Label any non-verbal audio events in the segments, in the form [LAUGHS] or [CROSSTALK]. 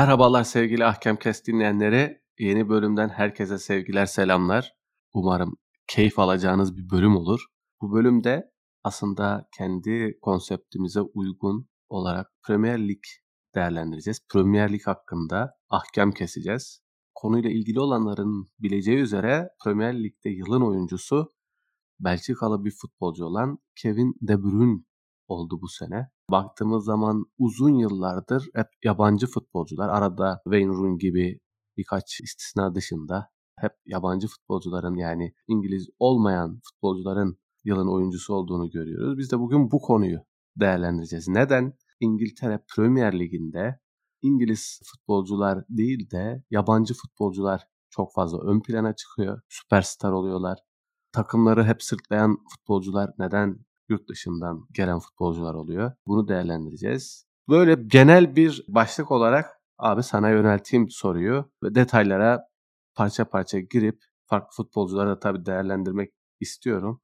Merhabalar sevgili Ahkam Kes dinleyenleri. Yeni bölümden herkese sevgiler, selamlar. Umarım keyif alacağınız bir bölüm olur. Bu bölümde aslında kendi konseptimize uygun olarak Premier Lig değerlendireceğiz. Premier Lig hakkında ahkam keseceğiz. Konuyla ilgili olanların bileceği üzere Premier Lig'de yılın oyuncusu Belçikalı bir futbolcu olan Kevin De Bruyne oldu bu sene. Baktığımız zaman uzun yıllardır hep yabancı futbolcular, arada Wayne Rooney gibi birkaç istisna dışında hep yabancı futbolcuların yani İngiliz olmayan futbolcuların yılın oyuncusu olduğunu görüyoruz. Biz de bugün bu konuyu değerlendireceğiz. Neden İngiltere Premier Ligi'nde İngiliz futbolcular değil de yabancı futbolcular çok fazla ön plana çıkıyor. Süperstar oluyorlar. Takımları hep sırtlayan futbolcular neden yurt dışından gelen futbolcular oluyor? Bunu değerlendireceğiz. Böyle genel bir başlık olarak abi sana yönelteyim soruyu ve detaylara parça parça girip farklı futbolcuları da tabii değerlendirmek istiyorum.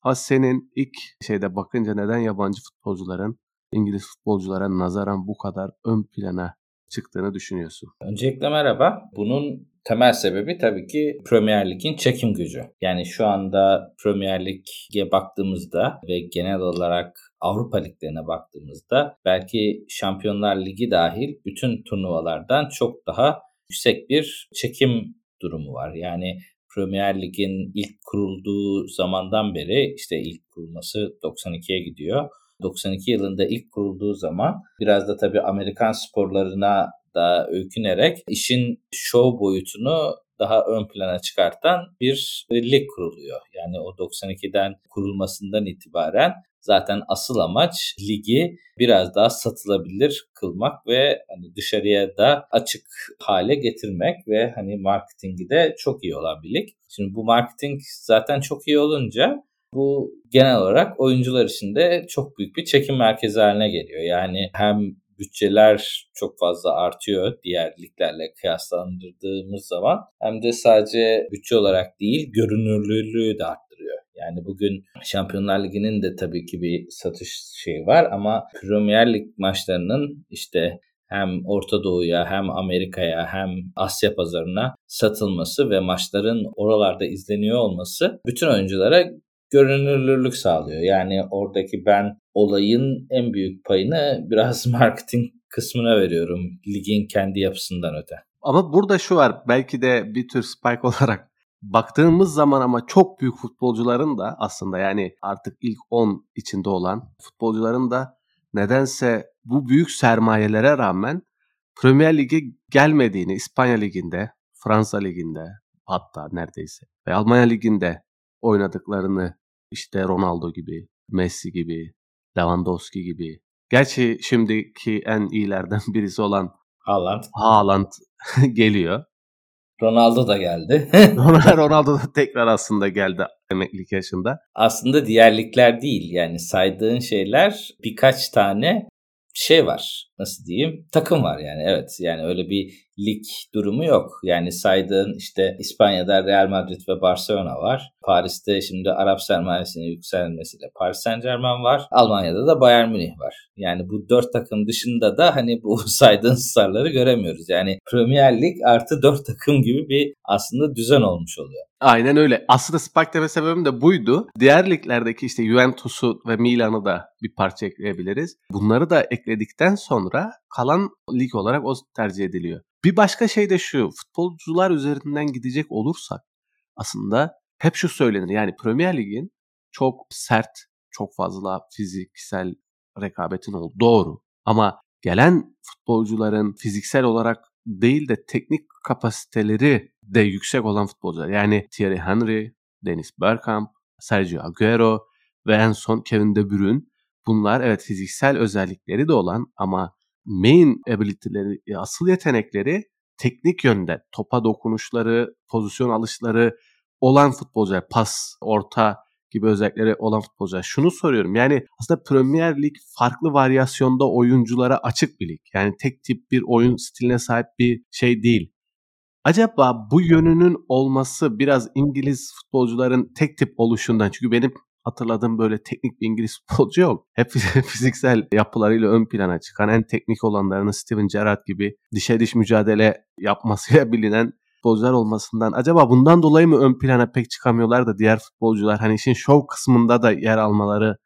Ha senin ilk şeyde bakınca neden yabancı futbolcuların İngiliz futbolculara nazaran bu kadar ön plana çıktığını düşünüyorsun? Öncelikle merhaba. Bunun temel sebebi tabii ki Premier Lig'in çekim gücü. Yani şu anda Premier Lig'e baktığımızda ve genel olarak Avrupa liglerine baktığımızda belki Şampiyonlar Ligi dahil bütün turnuvalardan çok daha yüksek bir çekim durumu var. Yani Premier Lig'in ilk kurulduğu zamandan beri işte ilk kurulması 92'ye gidiyor. 92 yılında ilk kurulduğu zaman biraz da tabii Amerikan sporlarına da öykünerek işin show boyutunu daha ön plana çıkartan bir lig kuruluyor. Yani o 92'den kurulmasından itibaren zaten asıl amaç ligi biraz daha satılabilir kılmak ve hani dışarıya da açık hale getirmek ve hani marketingi de çok iyi olan bir lig. Şimdi bu marketing zaten çok iyi olunca bu genel olarak oyuncular için de çok büyük bir çekim merkezi haline geliyor. Yani hem bütçeler çok fazla artıyor diğer liglerle kıyaslandırdığımız zaman hem de sadece bütçe olarak değil görünürlülüğü de arttırıyor. Yani bugün Şampiyonlar Ligi'nin de tabii ki bir satış şeyi var ama Premier Lig maçlarının işte hem Orta Doğu'ya hem Amerika'ya hem Asya pazarına satılması ve maçların oralarda izleniyor olması bütün oyunculara görünürlülük sağlıyor. Yani oradaki ben olayın en büyük payını [LAUGHS] biraz marketing kısmına veriyorum. Ligin kendi yapısından öte. Ama burada şu var belki de bir tür spike [LAUGHS] olarak baktığımız zaman ama çok büyük futbolcuların da aslında yani artık ilk 10 içinde olan futbolcuların da nedense bu büyük sermayelere rağmen Premier Lig'e gelmediğini İspanya Ligi'nde, Fransa Ligi'nde hatta neredeyse ve Almanya Ligi'nde oynadıklarını işte Ronaldo gibi, Messi gibi, Lewandowski gibi. Gerçi şimdiki en iyilerden [LAUGHS] birisi olan Haaland. Haaland [LAUGHS] geliyor. Ronaldo da geldi. [LAUGHS] Ronaldo da tekrar aslında geldi emeklilik yaşında. Aslında diğer ligler değil yani saydığın şeyler birkaç tane şey var nasıl diyeyim takım var yani evet yani öyle bir lig durumu yok. Yani saydığın işte İspanya'da Real Madrid ve Barcelona var. Paris'te şimdi Arap sermayesinin yükselmesiyle Paris Saint Germain var. Almanya'da da Bayern Münih var. Yani bu dört takım dışında da hani bu [LAUGHS] saydığın starları göremiyoruz. Yani Premier Lig artı dört takım gibi bir aslında düzen olmuş oluyor. Aynen öyle. Aslında Spike deme sebebim de buydu. Diğer liglerdeki işte Juventus'u ve Milan'ı da bir parça ekleyebiliriz. Bunları da ekledikten sonra kalan lig olarak o tercih ediliyor. Bir başka şey de şu. Futbolcular üzerinden gidecek olursak aslında hep şu söylenir. Yani Premier Lig'in çok sert, çok fazla fiziksel rekabetin olduğu doğru. Ama gelen futbolcuların fiziksel olarak değil de teknik kapasiteleri de yüksek olan futbolcular. Yani Thierry Henry, Dennis Bergkamp, Sergio Aguero ve en son Kevin De Bruyne. Bunlar evet fiziksel özellikleri de olan ama main ability'leri, asıl yetenekleri teknik yönde topa dokunuşları, pozisyon alışları olan futbolcular, pas, orta gibi özellikleri olan futbolcular. Şunu soruyorum yani aslında Premier Lig farklı varyasyonda oyunculara açık bir lig. Yani tek tip bir oyun stiline sahip bir şey değil. Acaba bu yönünün olması biraz İngiliz futbolcuların tek tip oluşundan çünkü benim hatırladığım böyle teknik bir İngiliz [LAUGHS] futbolcu yok. Hep [LAUGHS] fiziksel yapılarıyla ön plana çıkan en teknik olanlarını Steven Gerrard gibi dişe diş mücadele yapmasıyla [LAUGHS] bilinen futbolcular olmasından acaba bundan dolayı mı ön plana pek çıkamıyorlar da diğer futbolcular hani işin şov kısmında da yer almaları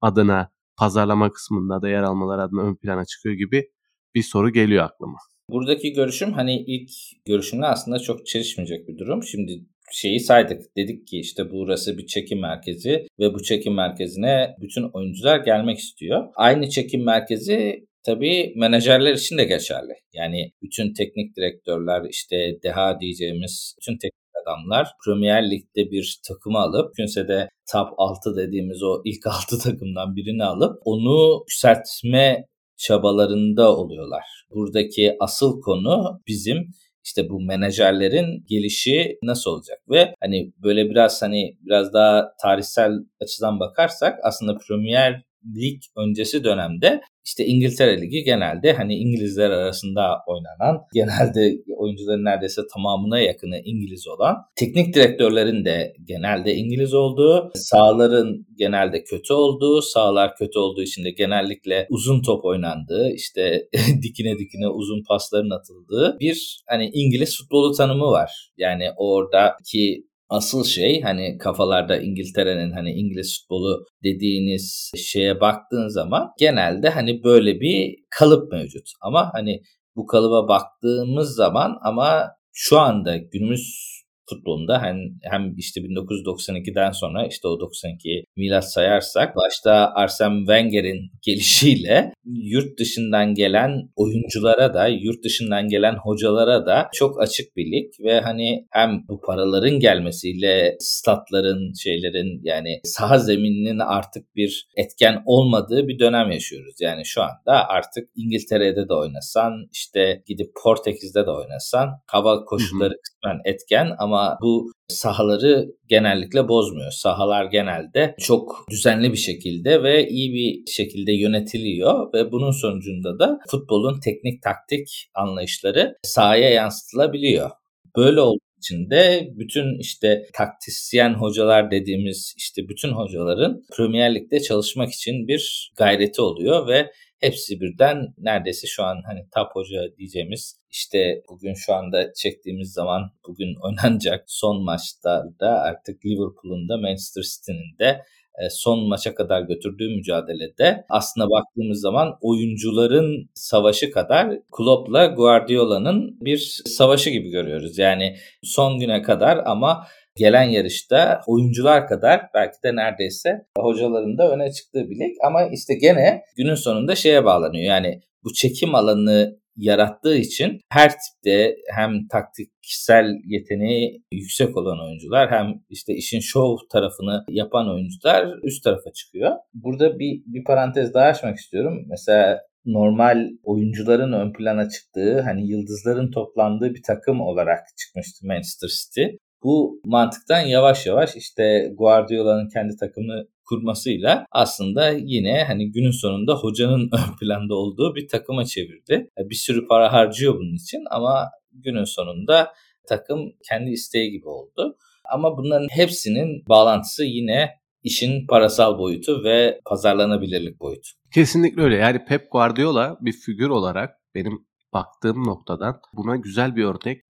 adına pazarlama kısmında da yer almaları adına ön plana çıkıyor gibi bir soru geliyor aklıma. Buradaki görüşüm hani ilk görüşümle aslında çok çelişmeyecek bir durum. Şimdi şeyi saydık. Dedik ki işte burası bir çekim merkezi ve bu çekim merkezine bütün oyuncular gelmek istiyor. Aynı çekim merkezi tabii menajerler için de geçerli. Yani bütün teknik direktörler işte deha diyeceğimiz bütün teknik adamlar Premier Lig'de bir takımı alıp mümkünse de top 6 dediğimiz o ilk [LAUGHS] 6 takımdan birini alıp onu yükseltme çabalarında oluyorlar. Buradaki asıl konu bizim işte bu menajerlerin gelişi nasıl olacak ve hani böyle biraz hani biraz daha tarihsel açıdan bakarsak aslında Premier lig öncesi dönemde işte İngiltere Ligi genelde hani İngilizler arasında oynanan, genelde oyuncuların neredeyse tamamına yakını İngiliz olan, teknik direktörlerin de genelde İngiliz olduğu, sahaların genelde kötü olduğu, sahalar kötü olduğu için de genellikle uzun top oynandığı, işte [LAUGHS] dikine dikine uzun pasların atıldığı bir hani İngiliz futbolu tanımı var. Yani oradaki asıl şey hani kafalarda İngiltere'nin hani İngiliz futbolu dediğiniz şeye baktığın zaman genelde hani böyle bir kalıp mevcut. Ama hani bu kalıba baktığımız zaman ama şu anda günümüz futbolunda hem, hem işte 1992'den sonra işte o 92 milat sayarsak başta Arsene Wenger'in gelişiyle yurt dışından gelen oyunculara da yurt dışından gelen hocalara da çok açık bir lig ve hani hem bu paraların gelmesiyle statların şeylerin yani saha zemininin artık bir etken olmadığı bir dönem yaşıyoruz. Yani şu anda artık İngiltere'de de oynasan işte gidip Portekiz'de de oynasan hava koşulları kısmen etken ama bu sahaları genellikle bozmuyor. Sahalar genelde çok düzenli bir şekilde ve iyi bir şekilde yönetiliyor ve bunun sonucunda da futbolun teknik taktik anlayışları sahaya yansıtılabiliyor. Böyle olduğu için de bütün işte taktisyen hocalar dediğimiz işte bütün hocaların Premier Lig'de çalışmak için bir gayreti oluyor ve hepsi birden neredeyse şu an hani top hoca diyeceğimiz işte bugün şu anda çektiğimiz zaman bugün [LAUGHS] oynanacak son maçlarda artık Liverpool'un da Manchester City'nin de e, son maça kadar götürdüğü mücadelede aslında baktığımız zaman oyuncuların savaşı kadar Klopp'la Guardiola'nın bir savaşı gibi görüyoruz. Yani son güne kadar ama gelen yarışta oyuncular kadar belki de neredeyse hocaların da öne çıktığı bir lig ama işte gene günün sonunda şeye bağlanıyor. Yani bu çekim alanı yarattığı için her tipte hem taktiksel yeteneği yüksek olan oyuncular hem işte işin şov tarafını yapan oyuncular üst tarafa çıkıyor. Burada bir, bir parantez daha açmak istiyorum. Mesela normal oyuncuların ön plana çıktığı hani yıldızların toplandığı bir takım olarak çıkmıştı Manchester City. Bu mantıktan yavaş yavaş işte Guardiola'nın kendi takımını kurmasıyla aslında yine hani günün sonunda hocanın [LAUGHS] ön planda olduğu bir takıma çevirdi. Bir sürü para harcıyor bunun için ama günün sonunda takım kendi isteği gibi oldu. Ama bunların hepsinin bağlantısı yine işin parasal boyutu ve pazarlanabilirlik boyutu. Kesinlikle öyle. Yani Pep Guardiola bir figür olarak benim baktığım noktadan buna güzel bir örnek.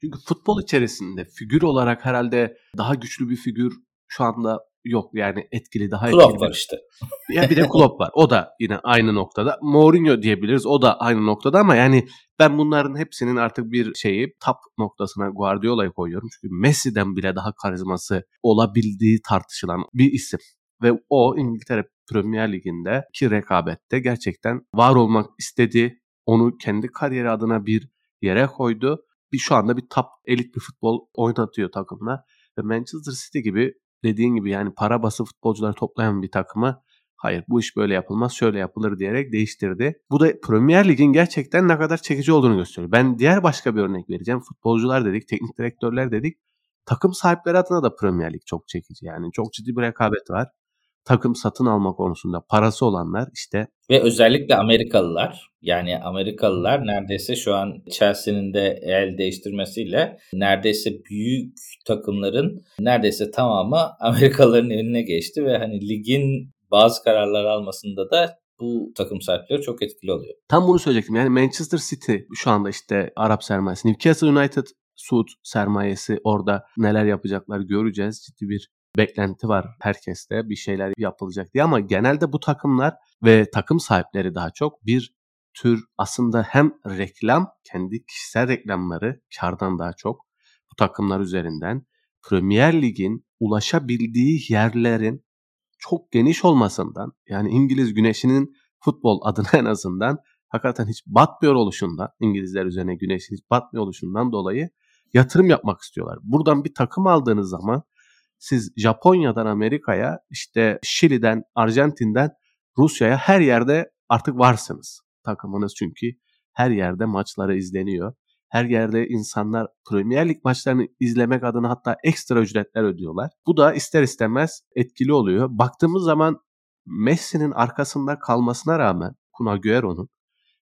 Çünkü futbol içerisinde figür olarak herhalde daha güçlü bir figür şu anda yok. Yani etkili daha etkili. Klopp var işte. [LAUGHS] Ya bir de Klopp var. O da yine aynı noktada. Mourinho diyebiliriz. O da aynı noktada ama yani ben bunların hepsinin artık bir şeyi top noktasına Guardiola'yı koyuyorum. Çünkü Messi'den bile daha karizması olabildiği tartışılan bir isim. Ve o İngiltere Premier Ligi'nde ki rekabette gerçekten var olmak istedi. Onu kendi kariyeri adına bir yere koydu bir şu anda bir top elit bir futbol oynatıyor takımla. Ve Manchester City gibi dediğin gibi yani para bası futbolcuları toplayan bir takımı hayır bu iş böyle yapılmaz şöyle yapılır diyerek değiştirdi. Bu da Premier Lig'in gerçekten ne kadar çekici olduğunu gösteriyor. Ben diğer başka bir örnek vereceğim. Futbolcular dedik, teknik direktörler dedik. Takım sahipleri adına da Premier Lig çok çekici. Yani çok ciddi bir rekabet var. Takım satın alma konusunda parası olanlar işte ve özellikle Amerikalılar yani Amerikalılar neredeyse şu an Chelsea'nin de el değiştirmesiyle neredeyse büyük takımların neredeyse tamamı [LAUGHS] Amerikalıların eline geçti ve hani ligin bazı kararlar almasında da bu takım sahipleri çok etkili oluyor. Tam bunu söyleyecektim. Yani Manchester City şu anda işte Arap sermayesi. Newcastle United Suud sermayesi orada neler yapacaklar göreceğiz. Ciddi bir beklenti var herkeste bir şeyler yapılacak diye ama genelde bu takımlar ve takım sahipleri daha çok bir tür aslında hem reklam kendi kişisel reklamları kardan daha çok bu takımlar üzerinden Premier Lig'in ulaşabildiği yerlerin çok geniş olmasından yani İngiliz güneşinin futbol adına en azından hakikaten hiç batmıyor oluşundan İngilizler üzerine güneşin hiç batmıyor oluşundan dolayı yatırım yapmak istiyorlar. Buradan bir takım aldığınız zaman siz Japonya'dan Amerika'ya işte Şili'den Arjantin'den Rusya'ya her yerde artık varsınız. Takımınız çünkü her yerde maçları izleniyor. Her yerde insanlar Premier Lig maçlarını izlemek adına hatta ekstra ücretler ödüyorlar. Bu da ister istemez etkili oluyor. Baktığımız zaman Messi'nin arkasında kalmasına rağmen Kun Agüero'nun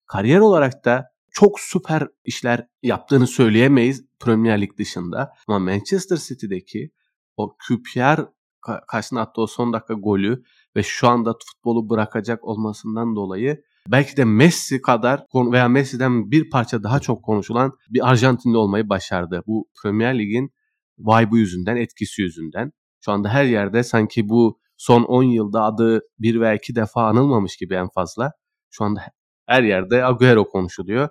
kariyer olarak da çok süper işler yaptığını söyleyemeyiz Premier Lig dışında. Ama Manchester City'deki o QPR karşısına attığı o son dakika golü ve şu anda futbolu bırakacak olmasından dolayı belki de Messi kadar veya Messi'den bir parça daha çok konuşulan bir Arjantinli olmayı başardı. Bu Premier Lig'in vibe'ı yüzünden, etkisi yüzünden. Şu anda her yerde sanki bu son 10 yılda adı bir veya iki defa anılmamış gibi en fazla. Şu anda her yerde Agüero konuşuluyor.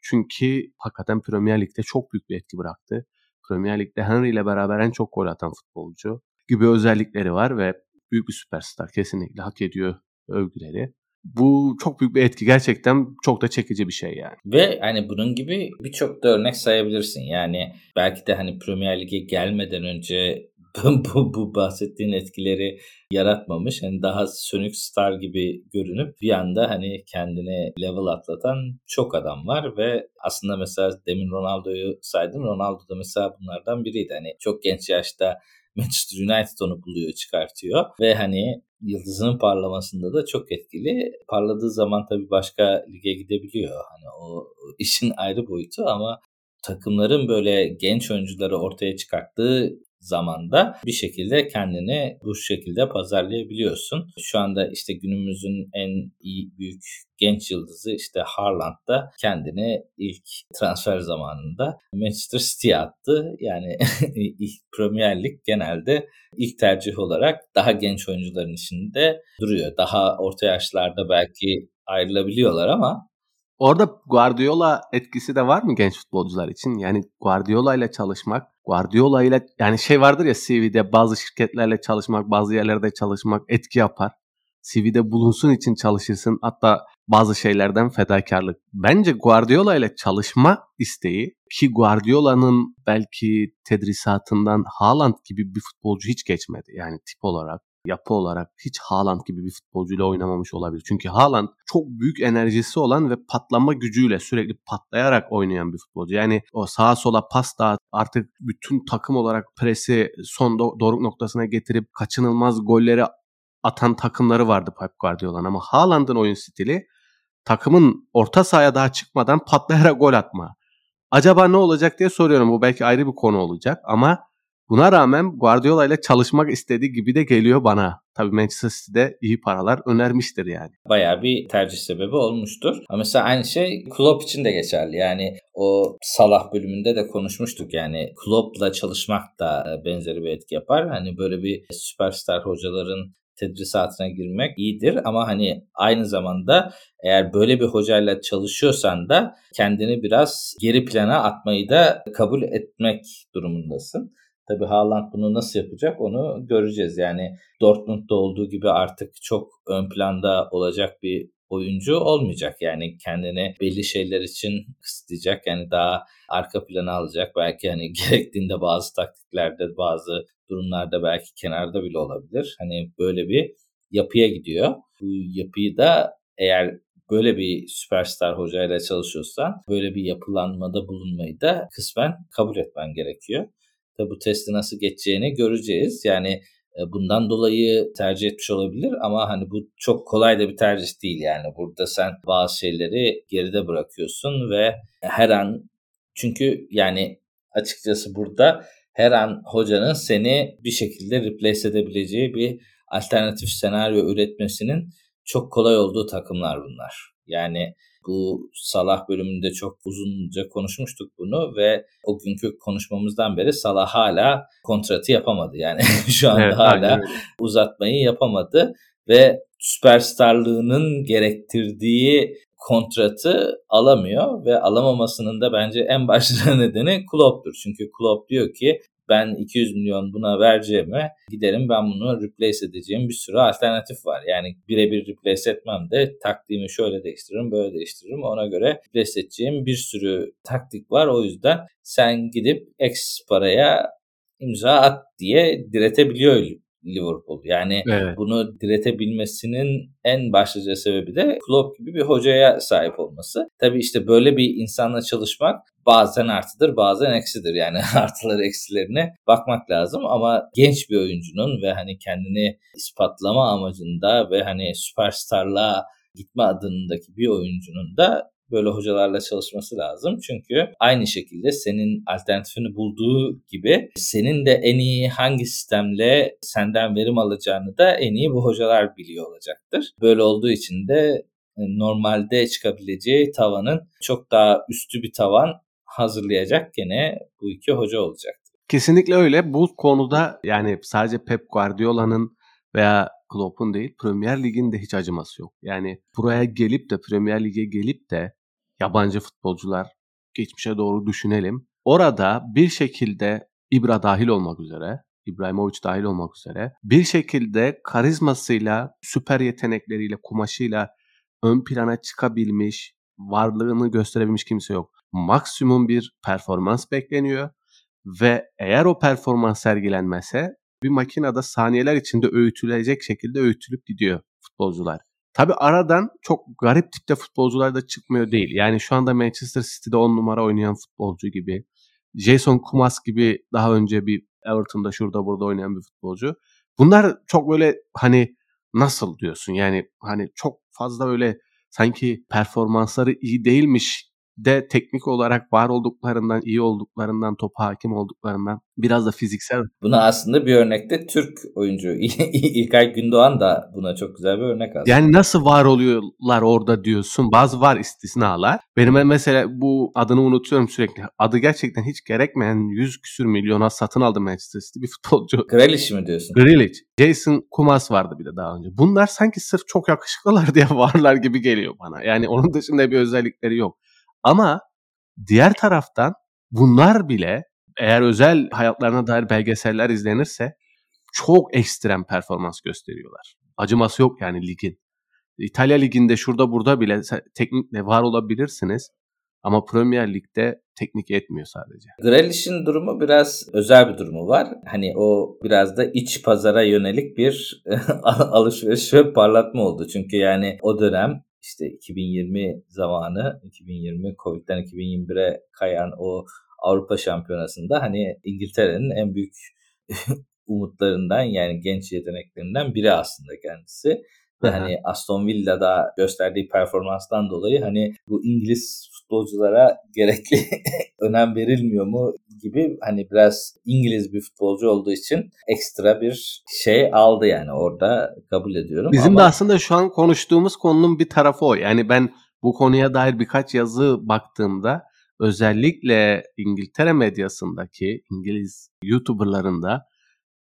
Çünkü hakikaten Premier Lig'de çok büyük bir etki bıraktı. Premier Lig'de Henry ile beraber en çok gol atan futbolcu gibi özellikleri var ve büyük bir süperstar kesinlikle hak ediyor övgüleri. Bu çok büyük bir etki gerçekten çok da çekici bir şey yani. Ve hani bunun gibi birçok da örnek sayabilirsin. Yani belki de hani Premier Lig'e gelmeden önce [LAUGHS] bu, bu bahsettiğin etkileri yaratmamış. Hani daha sönük star gibi görünüp bir anda hani kendini level atlatan çok adam var ve aslında mesela demin Ronaldo'yu saydın. Ronaldo da mesela bunlardan biriydi. Hani çok genç yaşta [LAUGHS] Manchester United onu buluyor, çıkartıyor ve hani yıldızının parlamasında da çok etkili. Parladığı zaman tabii başka lige gidebiliyor. Hani o işin [LAUGHS] ayrı boyutu ama takımların böyle genç oyuncuları ortaya çıkarttığı zamanda bir şekilde kendini bu şekilde pazarlayabiliyorsun. Şu anda işte günümüzün en iyi büyük genç yıldızı işte Haaland da kendini ilk transfer zamanında Manchester City'ye attı. Yani [LAUGHS] Premier Lig genelde ilk tercih olarak daha genç oyuncuların içinde duruyor. Daha orta yaşlarda belki ayrılabiliyorlar ama Orada Guardiola etkisi de var mı genç futbolcular için? Yani Guardiola ile çalışmak, Guardiola ile yani şey vardır ya CV'de bazı şirketlerle çalışmak, bazı yerlerde çalışmak etki yapar. CV'de bulunsun için çalışırsın. Hatta bazı şeylerden fedakarlık. Bence Guardiola ile çalışma isteği ki Guardiola'nın belki tedrisatından Haaland gibi bir futbolcu hiç geçmedi. Yani tip olarak yapı olarak hiç Haaland gibi bir futbolcuyla oynamamış olabilir. Çünkü Haaland çok büyük enerjisi olan ve patlama gücüyle sürekli patlayarak oynayan bir futbolcu. Yani o sağa sola pas da artık bütün takım olarak presi son do- doruk noktasına getirip kaçınılmaz golleri atan takımları vardı Pep Guardiola'nın ama Haaland'ın oyun stili takımın orta sahaya daha çıkmadan patlayarak gol atma. Acaba ne olacak diye soruyorum. Bu belki ayrı bir konu olacak ama Buna rağmen Guardiola ile çalışmak istediği gibi de geliyor bana. Tabii Manchester City'de iyi paralar önermiştir yani. Bayağı bir tercih sebebi olmuştur. Ama mesela aynı şey Klopp için de geçerli. Yani o Salah bölümünde de konuşmuştuk. Yani Klopp'la çalışmak da benzeri bir etki yapar. Hani böyle bir süperstar hocaların tedrisatına girmek iyidir ama hani aynı zamanda eğer böyle bir hocayla çalışıyorsan da kendini biraz geri plana atmayı da kabul etmek durumundasın. Tabii Haaland bunu nasıl yapacak onu göreceğiz. Yani Dortmund'da olduğu gibi artık çok ön planda olacak bir oyuncu olmayacak. Yani kendini belli şeyler için kısıtlayacak. Yani daha arka plana alacak. Belki hani [LAUGHS] gerektiğinde bazı taktiklerde bazı durumlarda belki kenarda bile olabilir. Hani böyle bir yapıya gidiyor. Bu yapıyı da eğer böyle bir süperstar hocayla çalışıyorsan böyle bir yapılanmada bulunmayı da kısmen kabul etmen gerekiyor. Tabi bu testi nasıl geçeceğini göreceğiz. Yani E, bundan dolayı tercih etmiş olabilir ama hani bu çok kolay da bir tercih değil yani. Burada sen bazı şeyleri geride bırakıyorsun ve her an çünkü yani açıkçası burada her an hocanın seni bir şekilde replace edebileceği bir alternatif senaryo üretmesinin çok kolay olduğu takımlar bunlar. Yani bu Salah bölümünde çok uzunca konuşmuştuk bunu ve o günkü konuşmamızdan beri Salah hala kontratı yapamadı. Yani [LAUGHS] şu anda evet, hala uzatmayı yapamadı ve süperstarlığının gerektirdiği kontratı alamıyor ve alamamasının da bence en başlıca [LAUGHS] nedeni Klopp'tur. Çünkü Klopp diyor ki ben 200 milyon buna vereceğime giderim ben bunu replace edeceğim bir sürü alternatif var. Yani birebir replace etmem de taktiğimi şöyle değiştiririm böyle değiştiririm ona göre replace edeceğim bir sürü taktik var. O yüzden sen gidip X paraya imza at diye diretebiliyor Liverpool. Yani evet. bunu diretebilmesinin en başlıca sebebi de Klopp gibi bir hocaya sahip olması. Tabii işte böyle bir insanla çalışmak bazen artıdır bazen eksidir. Yani [LAUGHS] artıları eksilerine bakmak lazım ama genç bir oyuncunun ve hani kendini ispatlama amacında ve hani süperstarlığa gitme adındaki bir oyuncunun da böyle hocalarla çalışması lazım. Çünkü aynı şekilde senin alternatifini bulduğu gibi senin de en iyi hangi sistemle senden verim alacağını da en iyi bu hocalar biliyor olacaktır. Böyle olduğu için de e, normalde çıkabileceği tavanın çok daha üstü bir tavan hazırlayacak gene bu iki hoca olacak. Kesinlikle öyle. Bu konuda yani sadece Pep Guardiola'nın veya Klopp'un değil Premier Lig'in de hiç acıması yok. Yani buraya gelip de Premier Lig'e gelip de yabancı futbolcular geçmişe doğru düşünelim. Orada bir şekilde İbra dahil olmak üzere, İbrahimovic dahil olmak üzere bir şekilde karizmasıyla, süper yetenekleriyle, kumaşıyla ön plana çıkabilmiş, varlığını gösterebilmiş kimse yok. Maksimum bir performans bekleniyor ve eğer o performans sergilenmese bir makinede saniyeler içinde öğütülecek şekilde öğütülüp gidiyor futbolcular. Tabi aradan çok garip tipte futbolcular da çıkmıyor değil. Yani şu anda Manchester City'de 10 numara oynayan futbolcu gibi. Jason Kumas gibi daha önce bir Everton'da şurada burada oynayan bir futbolcu. Bunlar çok böyle hani nasıl diyorsun yani hani çok fazla öyle sanki performansları iyi değilmiş de teknik olarak var olduklarından, iyi olduklarından, topa hakim olduklarından biraz da fiziksel. Buna aslında bir örnekte Türk oyuncu [LAUGHS] İlkay Gündoğan da buna çok güzel bir örnek aslında. Yani nasıl var oluyorlar orada diyorsun. Bazı var istisnalar. Benim mesela bu adını unutuyorum sürekli. Adı gerçekten hiç gerekmeyen 100 küsür milyona satın aldı Manchester City bir [LAUGHS] futbolcu. Grealish mi diyorsun? Grealish. Jason Kumas vardı bir de daha önce. Bunlar sanki sırf çok yakışıklılar diye [LAUGHS] varlar gibi geliyor bana. Yani onun dışında bir özellikleri yok. Ama diğer taraftan bunlar bile eğer özel hayatlarına dair belgeseller izlenirse çok ekstrem performans gösteriyorlar. Acıması yok yani ligin. İtalya liginde şurada burada bile teknikle var olabilirsiniz. Ama Premier Lig'de teknik etmiyor sadece. Grealish'in durumu biraz özel bir durumu var. Hani o biraz da iç pazara yönelik bir [LAUGHS] alışveriş ve parlatma oldu. Çünkü yani o dönem işte 2020 zamanı 2020 Covid'den 2021'e kayan o Avrupa Şampiyonası'nda hani İngiltere'nin en büyük [LAUGHS] umutlarından yani genç yeteneklerinden biri aslında kendisi. Hani Aston Villa'da gösterdiği performanstan dolayı hani bu İngiliz futbolculara gerekli [LAUGHS] önem verilmiyor mu gibi hani biraz İngiliz bir futbolcu olduğu için ekstra bir şey aldı yani orada kabul ediyorum. Bizim Ama... de aslında şu an konuştuğumuz konunun bir tarafı o. Yani ben bu konuya dair birkaç yazı baktığımda özellikle İngiltere medyasındaki İngiliz YouTuber'larında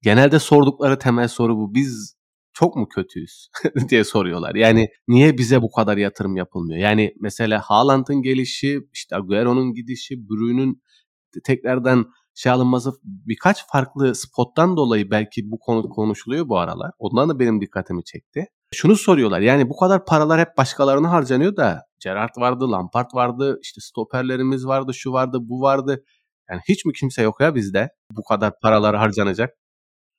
genelde sordukları temel soru bu. Biz çok mu kötüyüz [LAUGHS] diye soruyorlar. Yani niye bize bu kadar yatırım yapılmıyor? Yani mesela Haaland'ın gelişi, işte Agüero'nun gidişi, Bruyne'ün tekrardan şey alınması birkaç farklı spottan dolayı belki bu konu konuşuluyor bu aralar. Ondan da benim dikkatimi çekti. Şunu soruyorlar yani bu kadar paralar hep başkalarına harcanıyor da Gerrard vardı, Lampard vardı, işte stoperlerimiz vardı, şu vardı, bu vardı. Yani hiç mi kimse yok ya bizde bu kadar paralar harcanacak?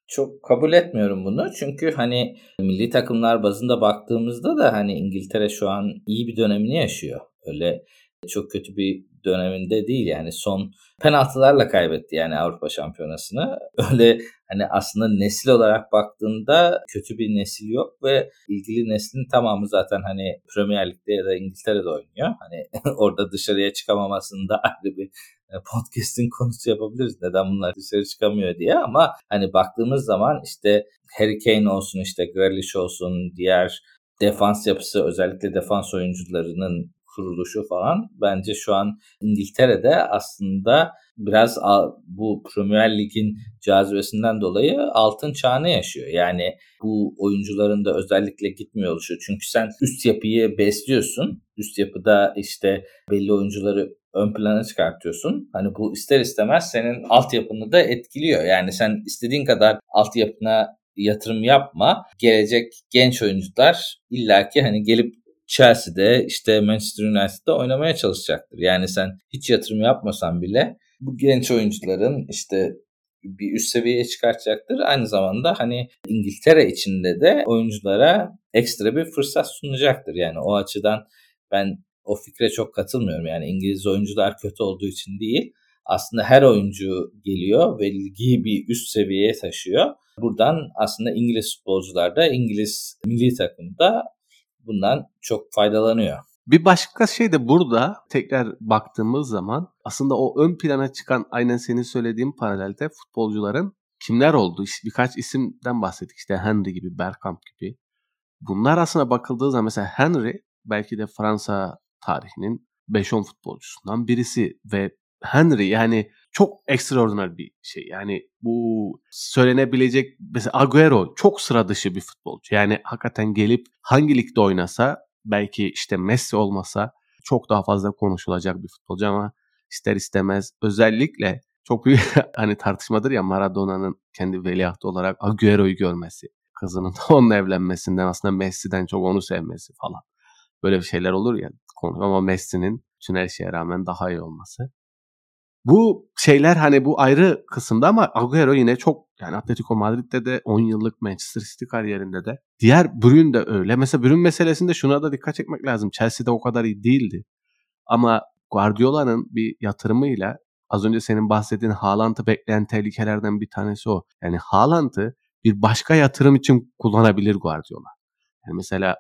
çok kabul etmiyorum bunu. Çünkü hani milli takımlar bazında baktığımızda da hani İngiltere şu an iyi bir dönemini yaşıyor. Öyle çok kötü bir döneminde değil yani son penaltılarla kaybetti yani Avrupa Şampiyonası'nı. [LAUGHS] Öyle hani aslında nesil olarak baktığında kötü bir nesil yok ve ilgili neslin tamamı zaten hani Premier Lig'de ya da İngiltere'de oynuyor. Hani [LAUGHS] orada dışarıya çıkamamasında [LAUGHS] ayrı bir e, podcast'in konusu yapabiliriz. Neden bunlar dışarı çıkamıyor diye ama hani baktığımız zaman işte Harry Kane olsun işte Grealish olsun diğer defans yapısı özellikle defans oyuncularının kuruluşu falan bence şu an İngiltere'de aslında biraz bu Premier Lig'in cazibesinden dolayı altın çağını yaşıyor. Yani bu oyuncuların da özellikle gitmiyor oluşu. Çünkü sen üst yapıyı besliyorsun. Üst yapıda işte belli oyuncuları ön plana çıkartıyorsun. Hani bu ister istemez senin altyapını da etkiliyor. Yani sen istediğin kadar altyapına yatırım yapma. Gelecek genç oyuncular illaki hani gelip Chelsea'de işte Manchester United'da oynamaya çalışacaktır. Yani sen hiç yatırım yapmasan bile bu genç oyuncuların işte bir üst seviyeye çıkartacaktır. Aynı zamanda hani İngiltere içinde de oyunculara ekstra bir fırsat sunacaktır. Yani o açıdan ben o fikre çok katılmıyorum. Yani İngiliz oyuncular kötü olduğu için değil. Aslında her oyuncu geliyor ve ligi bir üst seviyeye taşıyor. Buradan aslında İngiliz futbolcular da İngiliz milli takımda bundan çok faydalanıyor. Bir başka şey de burada tekrar baktığımız zaman aslında o ön plana çıkan aynen senin söylediğin paralelde futbolcuların kimler oldu? Birkaç isimden bahsettik işte Henry gibi, Bergkamp gibi. Bunlar aslında bakıldığı zaman mesela Henry belki de Fransa tarihinin 5-10 futbolcusundan birisi ve Henry yani çok extraordinary bir şey. Yani bu söylenebilecek mesela Agüero çok sıra dışı bir futbolcu. Yani hakikaten gelip hangi ligde oynasa belki işte Messi olmasa çok daha fazla konuşulacak bir futbolcu ama ister istemez özellikle çok büyük [LAUGHS] hani tartışmadır ya Maradona'nın kendi veliahtı olarak Agüero'yu görmesi. Kızının da onunla evlenmesinden aslında Messi'den çok onu sevmesi falan. Böyle bir şeyler olur ya ama Messi'nin bütün her şeye rağmen daha iyi olması. Bu şeyler hani bu ayrı kısımda ama Agüero yine çok yani Atletico Madrid'de de 10 yıllık Manchester City kariyerinde de. Diğer Bruyne de öyle. Mesela Bruyne meselesinde şuna da dikkat çekmek lazım. Chelsea'de o kadar iyi değildi. Ama Guardiola'nın bir yatırımıyla az önce senin bahsettiğin Haaland'ı bekleyen tehlikelerden bir tanesi o. Yani Haaland'ı bir başka yatırım için kullanabilir Guardiola. Yani mesela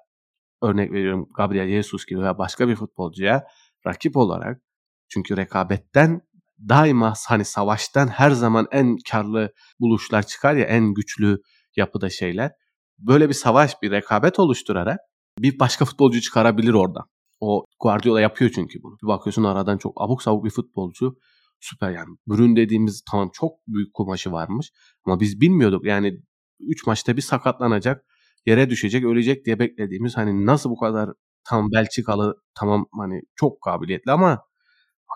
örnek veriyorum Gabriel Jesus gibi veya başka bir futbolcuya rakip olarak çünkü rekabetten daima hani savaştan her zaman en karlı buluşlar çıkar ya en güçlü yapıda şeyler. Böyle bir savaş, bir rekabet oluşturarak bir başka futbolcu çıkarabilir oradan. O Guardiola yapıyor çünkü bunu. Bir bakıyorsun aradan çok abuk sabuk bir futbolcu. Süper yani. Brün dediğimiz tamam çok büyük kumaşı varmış. Ama biz bilmiyorduk yani 3 maçta bir sakatlanacak, yere düşecek, ölecek diye beklediğimiz hani nasıl bu kadar tam Belçikalı tamam hani çok kabiliyetli ama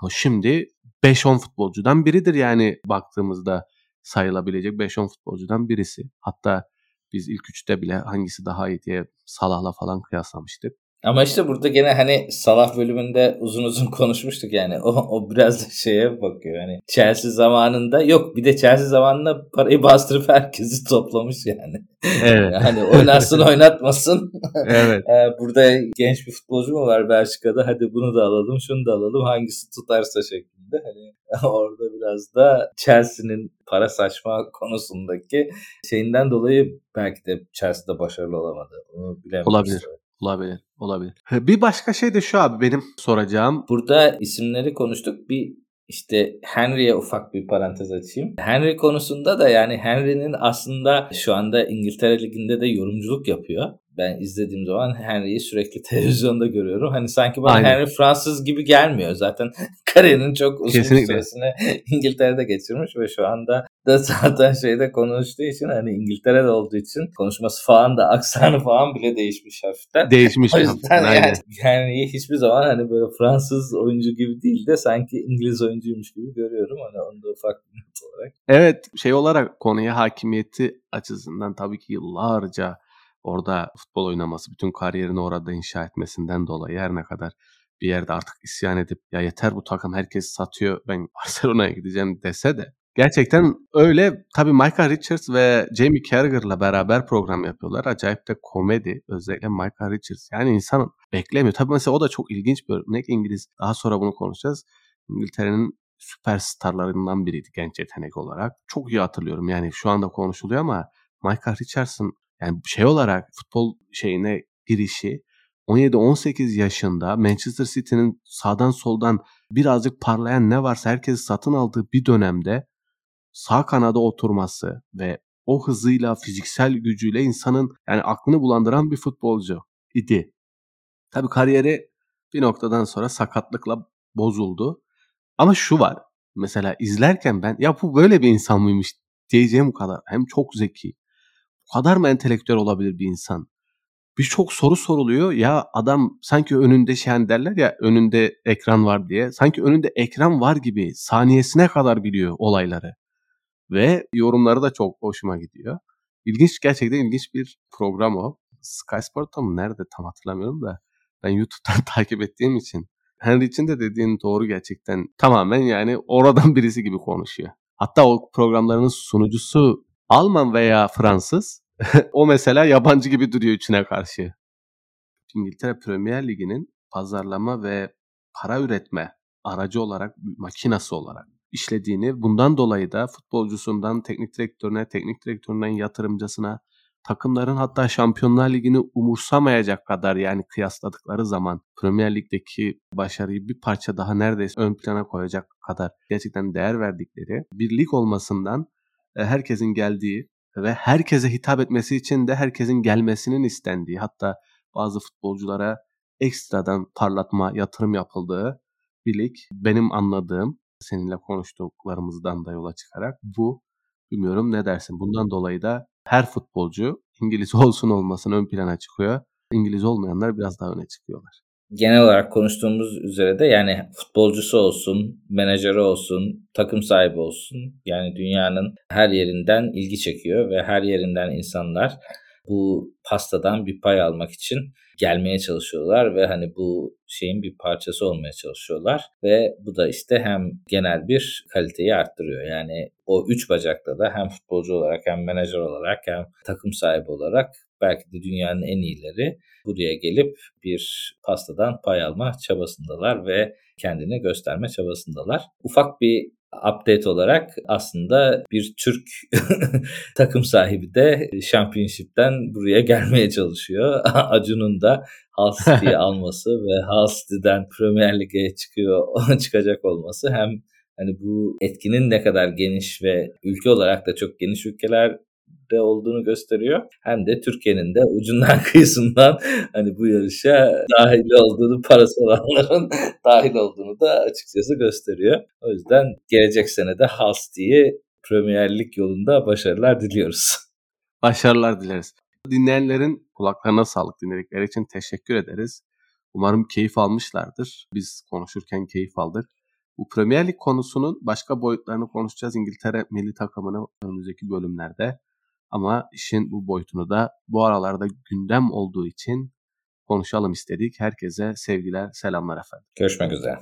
ama şimdi 5-10 futbolcudan biridir yani baktığımızda sayılabilecek 5-10 futbolcudan birisi. Hatta biz ilk üçte bile hangisi daha iyi diye Salah'la falan kıyaslamıştık. Ama işte burada gene hani Salah bölümünde uzun uzun [LAUGHS] konuşmuştuk yani. O, o biraz da şeye bakıyor. Hani Chelsea zamanında yok bir de Chelsea zamanında parayı bastırıp herkesi toplamış yani. Evet. [LAUGHS] hani oynarsın [LAUGHS] oynatmasın. evet. Ee, burada genç bir futbolcu mu var Belçika'da? Hadi bunu da alalım, şunu da alalım. Hangisi tutarsa şeklinde. Hani orada biraz da Chelsea'nin para saçma konusundaki şeyinden dolayı belki de Chelsea'de başarılı olamadı. Onu Olabilir. Olabilir. Olabilir. Bir başka şey de şu abi benim soracağım. Burada isimleri konuştuk. Bir işte Henry'e ufak bir parantez açayım. Henry konusunda da yani Henry'nin aslında şu anda İngiltere Ligi'nde de yorumculuk yapıyor ben izlediğim zaman Henry'i sürekli [LAUGHS] televizyonda görüyorum. Hani sanki bana Aynen. Henry Fransız gibi gelmiyor. Zaten [LAUGHS] kariyerinin çok uzun Kesinlikle. süresini [LAUGHS] İngiltere'de geçirmiş ve şu anda da zaten şeyde konuştuğu için hani İngiltere'de olduğu için konuşması falan da aksanı falan bile değişmiş hafiften. Değişmiş. o yüzden yani Henry'i hiçbir zaman hani böyle Fransız oyuncu gibi değil de sanki İngiliz oyuncuymuş gibi görüyorum. Hani onu da ufak bir not olarak. Evet şey olarak konuya hakimiyeti açısından tabii ki yıllarca orada futbol oynaması, bütün kariyerini orada inşa etmesinden dolayı her ne kadar bir yerde artık isyan edip ya yeter bu takım herkes satıyor ben [LAUGHS] Barcelona'ya gideceğim dese de Gerçekten öyle. Tabii Michael Richards ve Jamie Carragher'la beraber program yapıyorlar. Acayip de komedi. Özellikle Michael Richards. Yani insan beklemiyor. Tabii mesela o da çok ilginç bir örnek İngiliz. Daha sonra bunu konuşacağız. İngiltere'nin süperstarlarından biriydi genç yetenek olarak. Çok iyi hatırlıyorum. Yani şu anda konuşuluyor ama Michael Richards'ın yani şey olarak futbol şeyine girişi 17-18 yaşında Manchester City'nin sağdan soldan birazcık parlayan ne varsa herkesi satın aldığı bir dönemde sağ kanada oturması ve o hızıyla, fiziksel gücüyle insanın yani aklını bulandıran bir futbolcu idi. Tabi kariyeri bir noktadan sonra sakatlıkla bozuldu. Ama şu var. Mesela izlerken ben ya bu böyle bir insan mıymış diyeceğim kadar. Hem çok zeki. Kadar mı entelektüel olabilir bir insan? Birçok soru soruluyor. Ya adam sanki önünde şey hani derler ya önünde ekran var diye. Sanki önünde ekran var gibi saniyesine kadar biliyor olayları. Ve yorumları da çok hoşuma gidiyor. İlginç gerçekten ilginç bir program o. Sky Sport'ta mı nerede tam hatırlamıyorum da ben YouTube'dan [LAUGHS] takip ettiğim için Henry için de dediğin doğru gerçekten tamamen yani oradan [LAUGHS] birisi gibi konuşuyor. Hatta o programların sunucusu Alman veya Fransız [LAUGHS] o mesela yabancı gibi duruyor içine karşı. İngiltere Premier Ligi'nin pazarlama ve para üretme aracı olarak, makinası olarak işlediğini, bundan dolayı da futbolcusundan teknik direktörüne, teknik direktöründen yatırımcısına, takımların hatta Şampiyonlar Ligi'ni umursamayacak kadar yani kıyasladıkları zaman Premier Lig'deki başarıyı bir parça daha neredeyse ön plana koyacak kadar gerçekten değer verdikleri bir lig olmasından e, herkesin geldiği ve herkese hitap etmesi için de herkesin gelmesinin istendiği hatta bazı futbolculara ekstradan parlatma, yatırım yapıldığı bir lig. Benim anladığım seninle konuştuklarımızdan da yola çıkarak bu. Bilmiyorum ne dersin? Bundan dolayı da her futbolcu İngiliz [LAUGHS] olsun olmasın ön plana çıkıyor. İngiliz olmayanlar biraz daha öne çıkıyorlar. Genel olarak konuştuğumuz üzere de yani futbolcusu olsun, menajeri olsun, takım sahibi olsun yani dünyanın her yerinden ilgi çekiyor ve her yerinden insanlar bu pastadan bir pay almak için gelmeye çalışıyorlar ve hani bu şeyin bir parçası olmaya çalışıyorlar ve bu da işte hem genel bir kaliteyi arttırıyor. Yani o üç bacakta da hem futbolcu olarak hem menajer olarak hem takım sahibi olarak belki de dünyanın en iyileri buraya gelip bir pastadan pay alma çabasındalar ve kendini gösterme çabasındalar. Ufak bir update olarak aslında bir Türk [LAUGHS] takım sahibi de Championship'ten buraya gelmeye çalışıyor. [LAUGHS] Acun'un da Hull City'yi [LAUGHS] alması ve Hull City'den Premier Lig'e çıkıyor çıkacak olması hem hani bu etkinin ne kadar geniş ve ülke olarak da çok geniş ülkeler de olduğunu gösteriyor. Hem de Türkiye'nin de ucundan [LAUGHS] kıyısından hani bu yarışa dahil olduğunu, parası olanların [LAUGHS] dahil olduğunu da açıkçası gösteriyor. O yüzden gelecek sene de Hasti'yi Premier Lig yolunda başarılar diliyoruz. [LAUGHS] Başarılar dileriz. Dinleyenlerin kulaklarına sağlık dinledikleri için teşekkür ederiz. Umarım keyif almışlardır. Biz konuşurken keyif aldık. Bu Premier Lig konusunun başka boyutlarını konuşacağız İngiltere milli takımını önümüzdeki bölümlerde. Ama işin bu boyutunu da bu aralarda gündem olduğu için konuşalım istedik. Herkese sevgiler, selamlar efendim. Görüşmek üzere.